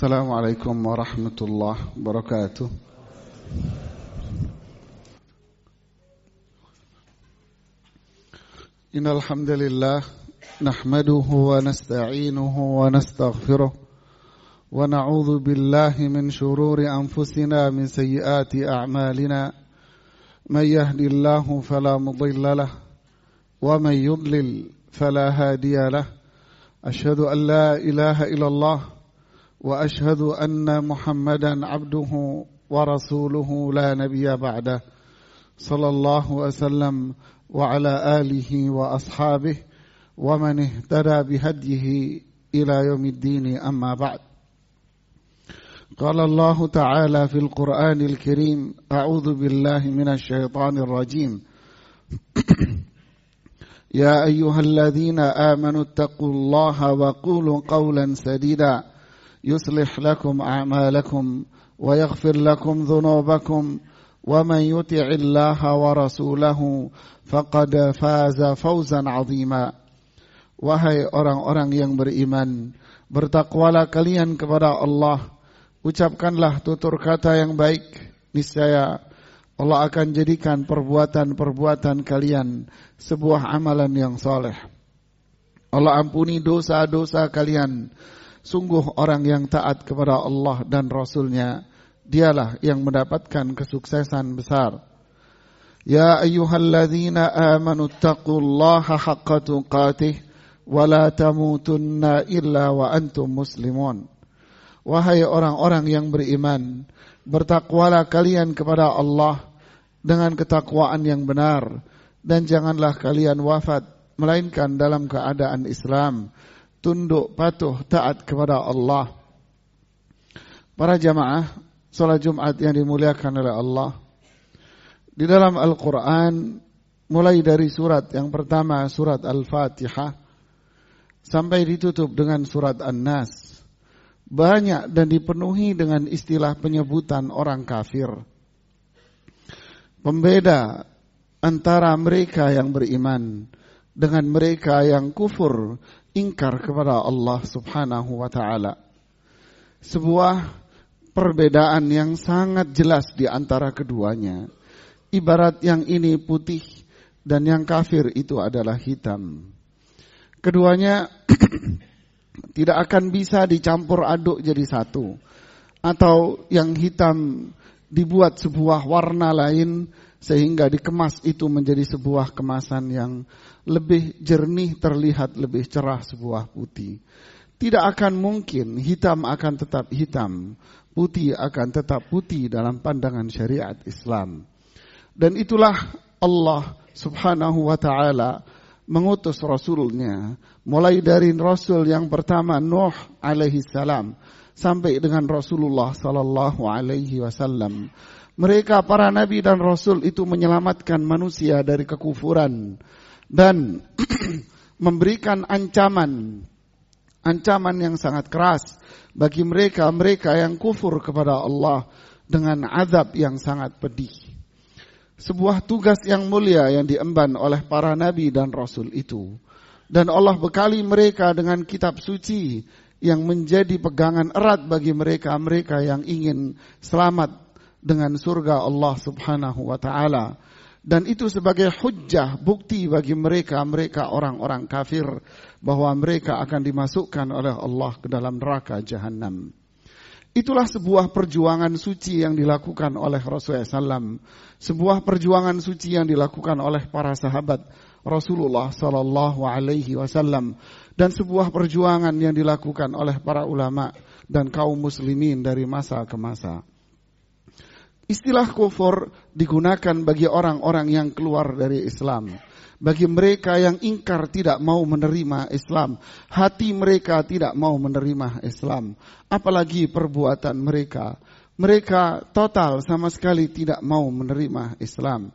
السلام عليكم ورحمة الله وبركاته. إن الحمد لله نحمده ونستعينه ونستغفره ونعوذ بالله من شرور أنفسنا من سيئات أعمالنا. من يهدي الله فلا مضل له ومن يضلل فلا هادي له. أشهد أن لا إله إلا الله وأشهد أن محمدا عبده ورسوله لا نبي بعده صلى الله وسلم وعلى آله وأصحابه ومن اهتدى بهديه إلى يوم الدين أما بعد. قال الله تعالى في القرآن الكريم أعوذ بالله من الشيطان الرجيم. يا أيها الذين آمنوا اتقوا الله وقولوا قولا سديدا. يصلح لكم اعمالكم ويغفر لكم ذنوبكم ومن يطع الله ورسوله فقد فاز فوزا عظيما Wahai orang-orang yang beriman, bertakwalah kalian kepada Allah. Ucapkanlah tutur kata yang baik. Niscaya Allah akan jadikan perbuatan-perbuatan kalian sebuah amalan yang soleh. Allah ampuni dosa-dosa kalian Sungguh orang yang taat kepada Allah dan Rasulnya, dialah yang mendapatkan kesuksesan besar. Ya ayyuhalladzina amanu taqullaha haqqa tuqatih wa la tamutunna illa wa antum muslimun. Wahai orang-orang yang beriman, bertakwalah kalian kepada Allah dengan ketakwaan yang benar dan janganlah kalian wafat melainkan dalam keadaan Islam tunduk patuh taat kepada Allah. Para jamaah salat Jumat yang dimuliakan oleh Allah. Di dalam Al-Qur'an mulai dari surat yang pertama surat Al-Fatihah sampai ditutup dengan surat An-Nas banyak dan dipenuhi dengan istilah penyebutan orang kafir. Pembeda antara mereka yang beriman dengan mereka yang kufur ingkar kepada Allah Subhanahu wa taala. Sebuah perbedaan yang sangat jelas di antara keduanya. Ibarat yang ini putih dan yang kafir itu adalah hitam. Keduanya tidak akan bisa dicampur aduk jadi satu. Atau yang hitam dibuat sebuah warna lain sehingga dikemas itu menjadi sebuah kemasan yang lebih jernih terlihat lebih cerah sebuah putih. Tidak akan mungkin hitam akan tetap hitam, putih akan tetap putih dalam pandangan syariat Islam. Dan itulah Allah subhanahu wa ta'ala mengutus Rasulnya. Mulai dari Rasul yang pertama Nuh alaihi salam sampai dengan Rasulullah sallallahu alaihi wasallam mereka para nabi dan rasul itu menyelamatkan manusia dari kekufuran dan memberikan ancaman ancaman yang sangat keras bagi mereka-mereka yang kufur kepada Allah dengan azab yang sangat pedih. Sebuah tugas yang mulia yang diemban oleh para nabi dan rasul itu. Dan Allah bekali mereka dengan kitab suci yang menjadi pegangan erat bagi mereka-mereka yang ingin selamat dengan surga Allah Subhanahu wa taala dan itu sebagai hujjah bukti bagi mereka mereka orang-orang kafir bahwa mereka akan dimasukkan oleh Allah ke dalam neraka jahanam. Itulah sebuah perjuangan suci yang dilakukan oleh Rasulullah SAW. Sebuah perjuangan suci yang dilakukan oleh para sahabat Rasulullah Sallallahu Alaihi Wasallam dan sebuah perjuangan yang dilakukan oleh para ulama dan kaum muslimin dari masa ke masa. Istilah kufur digunakan bagi orang-orang yang keluar dari Islam. Bagi mereka yang ingkar tidak mau menerima Islam. Hati mereka tidak mau menerima Islam. Apalagi perbuatan mereka. Mereka total sama sekali tidak mau menerima Islam.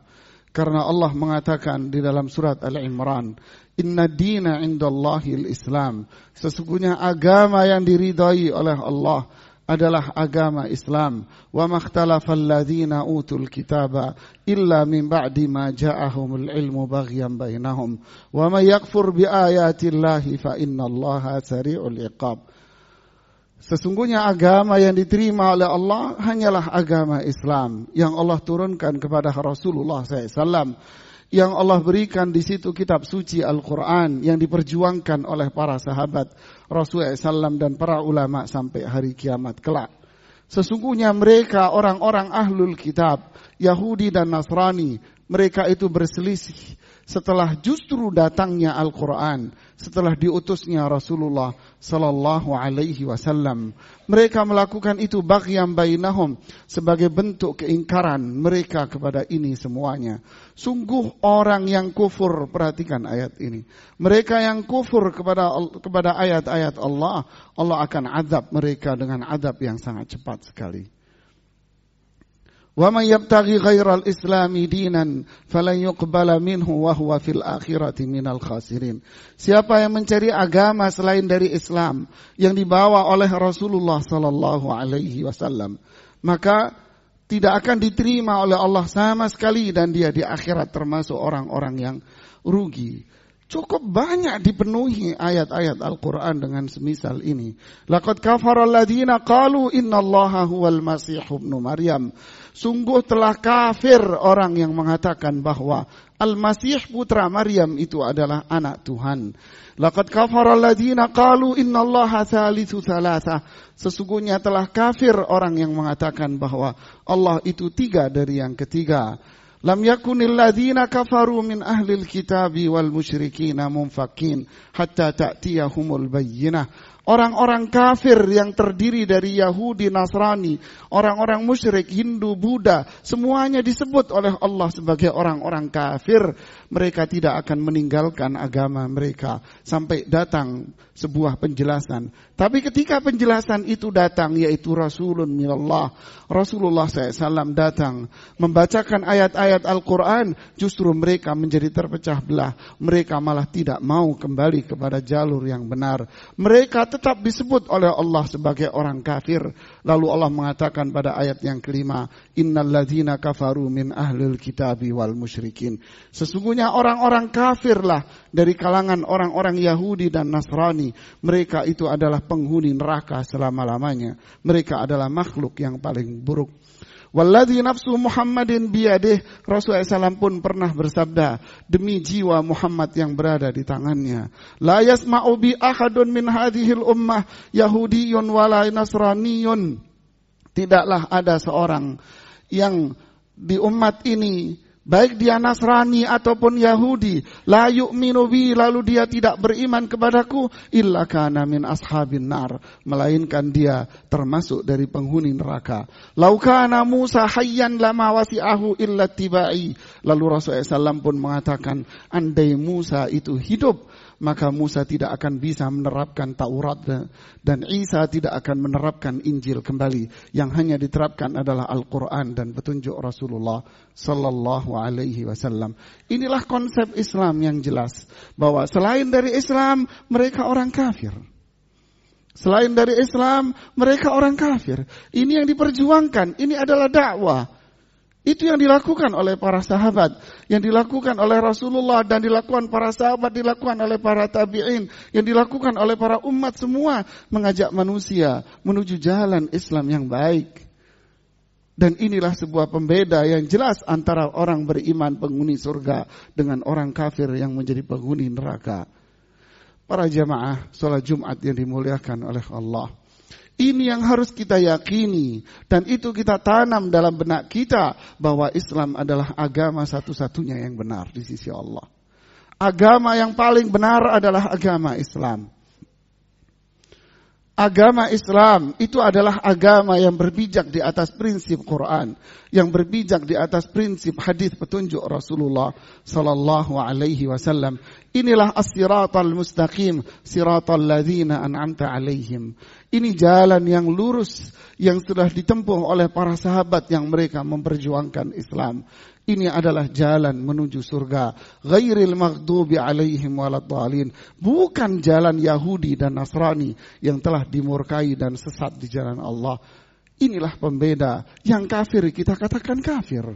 Karena Allah mengatakan di dalam surat Al-Imran. Inna dina indallahil Islam. Sesungguhnya agama yang diridai oleh Allah adalah agama Islam. Wa makhtalafal ladzina utul kitaba illa min ba'di ma ja'ahumul ilmu baghyan bainahum. Wa may yakfur bi ayati Allahi fa innallaha sari'ul iqab. Sesungguhnya agama yang diterima oleh Allah hanyalah agama Islam yang Allah turunkan kepada Rasulullah SAW. Yang Allah berikan di situ kitab suci Al-Quran yang diperjuangkan oleh para sahabat Rasulullah SAW dan para ulama sampai hari kiamat kelak. Sesungguhnya mereka orang-orang ahlul kitab, Yahudi dan Nasrani, mereka itu berselisih setelah justru datangnya Al-Quran, setelah diutusnya Rasulullah Sallallahu Alaihi Wasallam. Mereka melakukan itu bagian bainahum sebagai bentuk keingkaran mereka kepada ini semuanya. Sungguh orang yang kufur, perhatikan ayat ini. Mereka yang kufur kepada kepada ayat-ayat Allah, Allah akan azab mereka dengan azab yang sangat cepat sekali. Wa may yabtaghi ghairal islami dinan falan yuqbala minhu wa huwa fil akhirati minal khasirin. Siapa yang mencari agama selain dari Islam yang dibawa oleh Rasulullah sallallahu alaihi wasallam, maka tidak akan diterima oleh Allah sama sekali dan dia di akhirat termasuk orang-orang yang rugi. Cukup banyak dipenuhi ayat-ayat Al-Quran dengan semisal ini. Laqad kafara alladhina qalu innallaha huwal masih ibnu Maryam. Sungguh telah kafir orang yang mengatakan bahwa Al-Masih putra Maryam itu adalah anak Tuhan. Laqad kafara alladhina qalu innallaha thalithu thalatha. Sesungguhnya telah kafir orang yang mengatakan bahwa Allah itu tiga dari yang ketiga. Lam yakunil ladzina kafaru min ahlil kitabi wal musyrikina munfakin hatta ta'tiyahumul bayyinah. Orang-orang kafir yang terdiri dari Yahudi, Nasrani, orang-orang musyrik, Hindu, Buddha, semuanya disebut oleh Allah sebagai orang-orang kafir. Mereka tidak akan meninggalkan agama mereka sampai datang sebuah penjelasan. Tapi ketika penjelasan itu datang, yaitu Rasulun minallah, Rasulullah SAW datang membacakan ayat-ayat Al-Quran, justru mereka menjadi terpecah belah. Mereka malah tidak mau kembali kepada jalur yang benar. Mereka tetap disebut oleh Allah sebagai orang kafir. Lalu Allah mengatakan pada ayat yang kelima, Innal ladzina kafaru min ahlil kitabi wal musyrikin. Sesungguhnya orang-orang kafirlah dari kalangan orang-orang Yahudi dan Nasrani. Mereka itu adalah penghuni neraka selama-lamanya. Mereka adalah makhluk yang paling buruk. Walladhi nafsu Muhammadin biyadih. Rasulullah SAW pun pernah bersabda Demi jiwa Muhammad yang berada di tangannya. La yasma'u bi ahadun min hadihil ummah Yahudiyun wala nasraniyun. Tidaklah ada seorang yang di umat ini baik dia Nasrani ataupun Yahudi, la yu'minu bi lalu dia tidak beriman kepadaku illa kana min ashabin nar, melainkan dia termasuk dari penghuni neraka. Lau kana Musa hayyan lama wasi'ahu illa tibai. Lalu Rasulullah SAW pun mengatakan, andai Musa itu hidup, maka Musa tidak akan bisa menerapkan Taurat dan Isa tidak akan menerapkan Injil kembali. Yang hanya diterapkan adalah Al-Quran dan petunjuk Rasulullah Sallallahu Alaihi Wasallam. Inilah konsep Islam yang jelas bahwa selain dari Islam mereka orang kafir. Selain dari Islam, mereka orang kafir. Ini yang diperjuangkan. Ini adalah dakwah. Itu yang dilakukan oleh para sahabat, yang dilakukan oleh Rasulullah dan dilakukan para sahabat, dilakukan oleh para tabi'in, yang dilakukan oleh para umat semua mengajak manusia menuju jalan Islam yang baik. Dan inilah sebuah pembeda yang jelas antara orang beriman penghuni surga dengan orang kafir yang menjadi penghuni neraka. Para jamaah sholat Jumat yang dimuliakan oleh Allah. Ini yang harus kita yakini dan itu kita tanam dalam benak kita bahwa Islam adalah agama satu-satunya yang benar di sisi Allah. Agama yang paling benar adalah agama Islam. Agama Islam itu adalah agama yang berbijak di atas prinsip Quran, yang berbijak di atas prinsip hadis petunjuk Rasulullah sallallahu alaihi wasallam. Inilah as-siratal mustaqim, siratal ladzina an'amta alaihim. Ini jalan yang lurus yang sudah ditempuh oleh para sahabat yang mereka memperjuangkan Islam. Ini adalah jalan menuju surga. Ghairil maghdubi alaihim waladhalin. Bukan jalan Yahudi dan Nasrani yang telah dimurkai dan sesat di jalan Allah. Inilah pembeda. Yang kafir kita katakan kafir.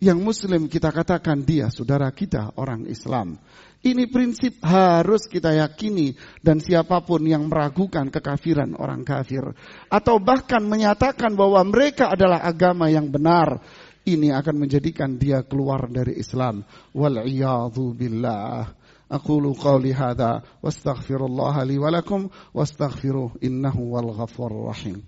yang muslim kita katakan dia saudara kita orang Islam. Ini prinsip harus kita yakini dan siapa pun yang meragukan kekafiran orang kafir atau bahkan menyatakan bahwa mereka adalah agama yang benar, ini akan menjadikan dia keluar dari Islam. Wal billah. Aqulu qawli hadha wastaghfirullah li wa lakum wastaghfiruh innahu wal ghafurur rahim.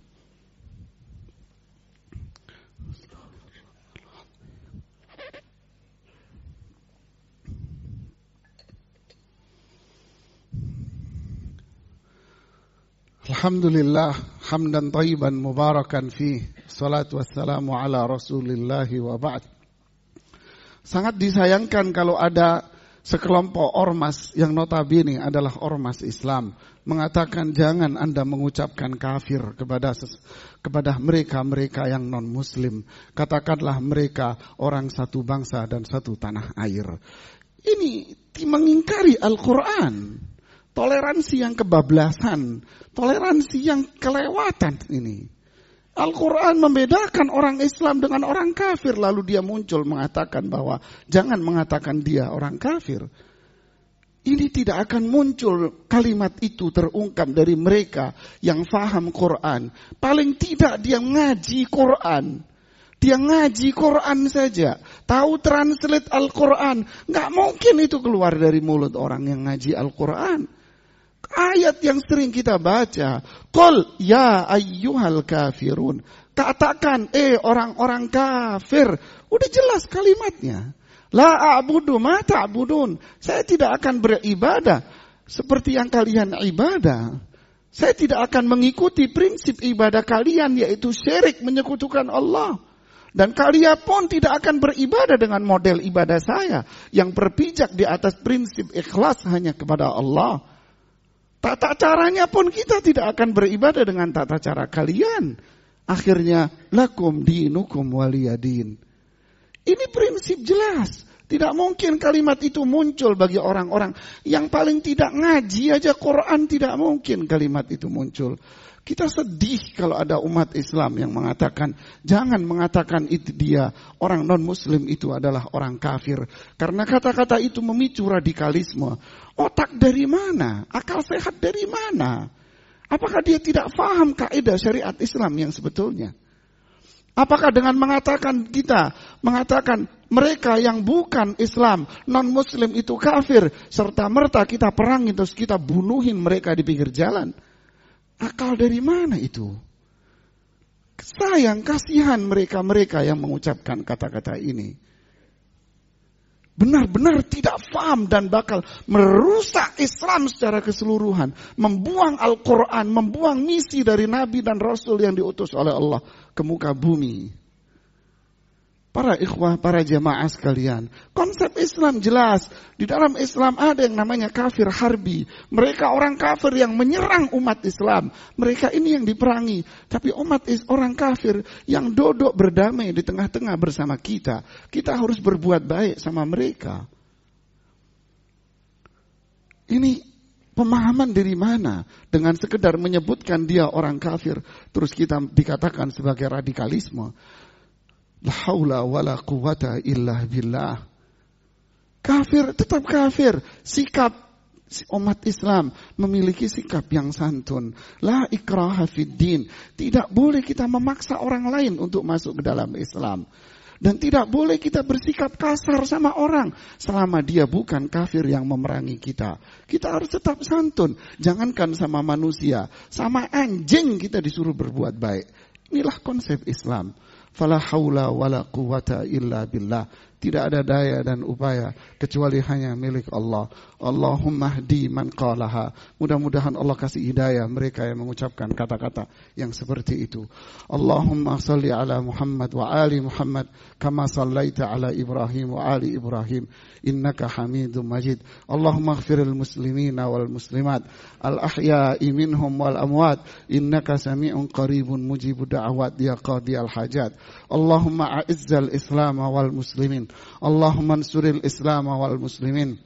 Alhamdulillah hamdan tayyiban mubarakan fi salatu wassalamu ala rasulillah wa ba'd. Sangat disayangkan kalau ada sekelompok ormas yang notabene adalah ormas Islam mengatakan jangan Anda mengucapkan kafir kepada kepada mereka-mereka yang non muslim katakanlah mereka orang satu bangsa dan satu tanah air. Ini mengingkari Al-Qur'an. Toleransi yang kebablasan, toleransi yang kelewatan ini. Al-Quran membedakan orang Islam dengan orang kafir. Lalu dia muncul mengatakan bahwa jangan mengatakan dia orang kafir. Ini tidak akan muncul kalimat itu terungkap dari mereka yang faham Quran. Paling tidak dia ngaji Quran. Dia ngaji Quran saja. Tahu translate Al-Quran. Nggak mungkin itu keluar dari mulut orang yang ngaji Al-Quran. Ayat yang sering kita baca. Qul ya ayyuhal kafirun. Katakan, eh orang-orang kafir. Udah jelas kalimatnya. La a'budu ma ta'budun. Saya tidak akan beribadah seperti yang kalian ibadah. Saya tidak akan mengikuti prinsip ibadah kalian yaitu syirik menyekutukan Allah. Dan kalian pun tidak akan beribadah dengan model ibadah saya yang berpijak di atas prinsip ikhlas hanya kepada Allah. Tata caranya pun kita tidak akan beribadah dengan tata cara kalian. Akhirnya lakum dinukum waliyadin. Ini prinsip jelas. Tidak mungkin kalimat itu muncul bagi orang-orang yang paling tidak ngaji aja Quran tidak mungkin kalimat itu muncul. Kita sedih kalau ada umat Islam yang mengatakan, jangan mengatakan itu dia, orang non-muslim itu adalah orang kafir. Karena kata-kata itu memicu radikalisme. Otak dari mana? Akal sehat dari mana? Apakah dia tidak faham kaidah syariat Islam yang sebetulnya? Apakah dengan mengatakan kita, mengatakan mereka yang bukan Islam, non-muslim itu kafir, serta merta kita perangi terus kita bunuhin mereka di pinggir jalan? Akal dari mana itu? Sayang, kasihan mereka-mereka yang mengucapkan kata-kata ini. Benar-benar tidak faham dan bakal merusak Islam secara keseluruhan. Membuang Al-Quran, membuang misi dari Nabi dan Rasul yang diutus oleh Allah ke muka bumi. Para ikhwah, para jamaah sekalian. Konsep Islam jelas. Di dalam Islam ada yang namanya kafir harbi. Mereka orang kafir yang menyerang umat Islam. Mereka ini yang diperangi. Tapi umat is orang kafir yang duduk berdamai di tengah-tengah bersama kita. Kita harus berbuat baik sama mereka. Ini pemahaman dari mana? Dengan sekedar menyebutkan dia orang kafir. Terus kita dikatakan sebagai radikalisme. La haula wala quwata illa billah. Kafir tetap kafir. Sikap umat Islam memiliki sikap yang santun. La ikraha fid din. Tidak boleh kita memaksa orang lain untuk masuk ke dalam Islam. Dan tidak boleh kita bersikap kasar sama orang selama dia bukan kafir yang memerangi kita. Kita harus tetap santun. Jangankan sama manusia, sama anjing kita disuruh berbuat baik. Inilah konsep Islam. Fala haula wala quwata illa billah. Tidak ada daya dan upaya kecuali hanya milik Allah. Allahumma hdi man qalaha. Mudah-mudahan Allah kasih hidayah mereka yang mengucapkan kata-kata yang seperti itu. Allahumma salli ala Muhammad wa ali Muhammad kama sallaita ala Ibrahim wa ali Ibrahim innaka Hamidum Majid. Allahumma ighfiril muslimina wal muslimat al ahya'i minhum wal amwat innaka sami'un qaribun mujibud da'awat ya qadi al hajat. Allahumma a'izzal Islam wal muslimin. Allahumma ansuril Islam wal muslimin.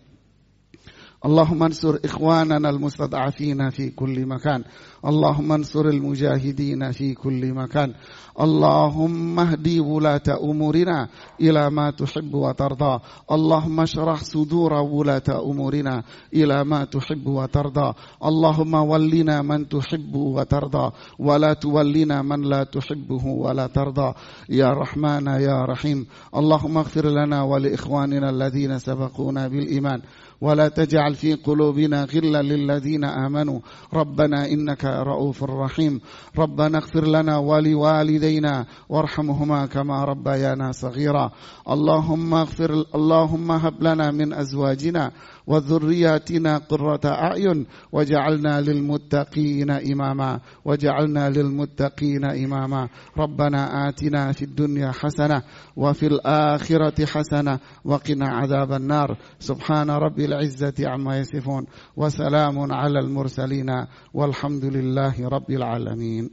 اللهم انصر إخواننا المستضعفين في كل مكان. اللهم انصر المجاهدين في كل مكان. اللهم اهدي ولاة أمورنا إلى ما تحب وترضى. اللهم اشرح صدور ولاة أمورنا إلى ما تحب وترضى. اللهم ولنا من تحب وترضى. ولا تولنا من لا تحبه ولا ترضى. يا رحمن يا رحيم. اللهم اغفر لنا ولإخواننا الذين سبقونا بالإيمان. ولا تجعل في قلوبنا غلا للذين آمنوا. ربنا إنك رؤوف رحيم. ربنا اغفر لنا ولوالدينا وارحمهما كما ربيانا صغيرا. اللهم اغفر اللهم هب لنا من أزواجنا وذرياتنا قرة أعين. وجعلنا للمتقين إماما. وجعلنا للمتقين إماما. ربنا آتنا في الدنيا حسنة وفي الآخرة حسنة وقنا عذاب النار. سبحان رب العزة عما يصفون وسلام على المرسلين والحمد لله رب العالمين.